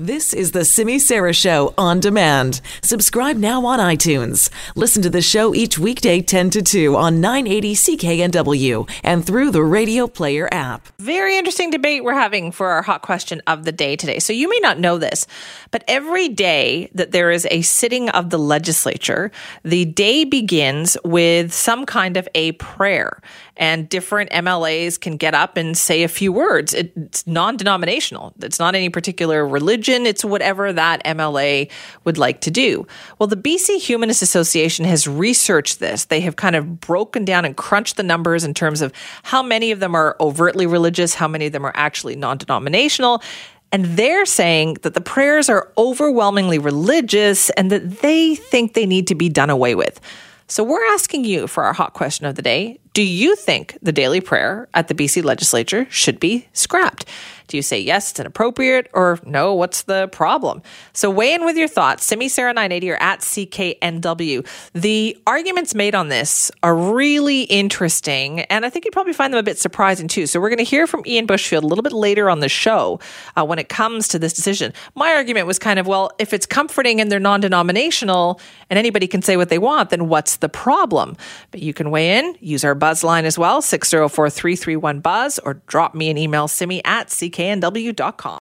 This is the Simi Sara Show on demand. Subscribe now on iTunes. Listen to the show each weekday 10 to 2 on 980 CKNW and through the Radio Player app. Very interesting debate we're having for our hot question of the day today. So, you may not know this, but every day that there is a sitting of the legislature, the day begins with some kind of a prayer and different MLAs can get up and say a few words. It's non denominational, it's not any particular religion, it's whatever that MLA would like to do. Well, the BC Humanist Association has researched this. They have kind of broken down and crunched the numbers in terms of how many of them are overtly religious, how many of them are actually non denominational. And they're saying that the prayers are overwhelmingly religious and that they think they need to be done away with. So we're asking you for our hot question of the day. Do you think the daily prayer at the BC legislature should be scrapped? Do you say yes, it's inappropriate, or no, what's the problem? So weigh in with your thoughts. Simi Sara 980 or at CKNW. The arguments made on this are really interesting, and I think you'd probably find them a bit surprising too. So we're going to hear from Ian Bushfield a little bit later on the show uh, when it comes to this decision. My argument was kind of, well, if it's comforting and they're non denominational and anybody can say what they want, then what's the problem? But you can weigh in, use our buzz line as well, 604 331 Buzz, or drop me an email, simi at CKNW.com.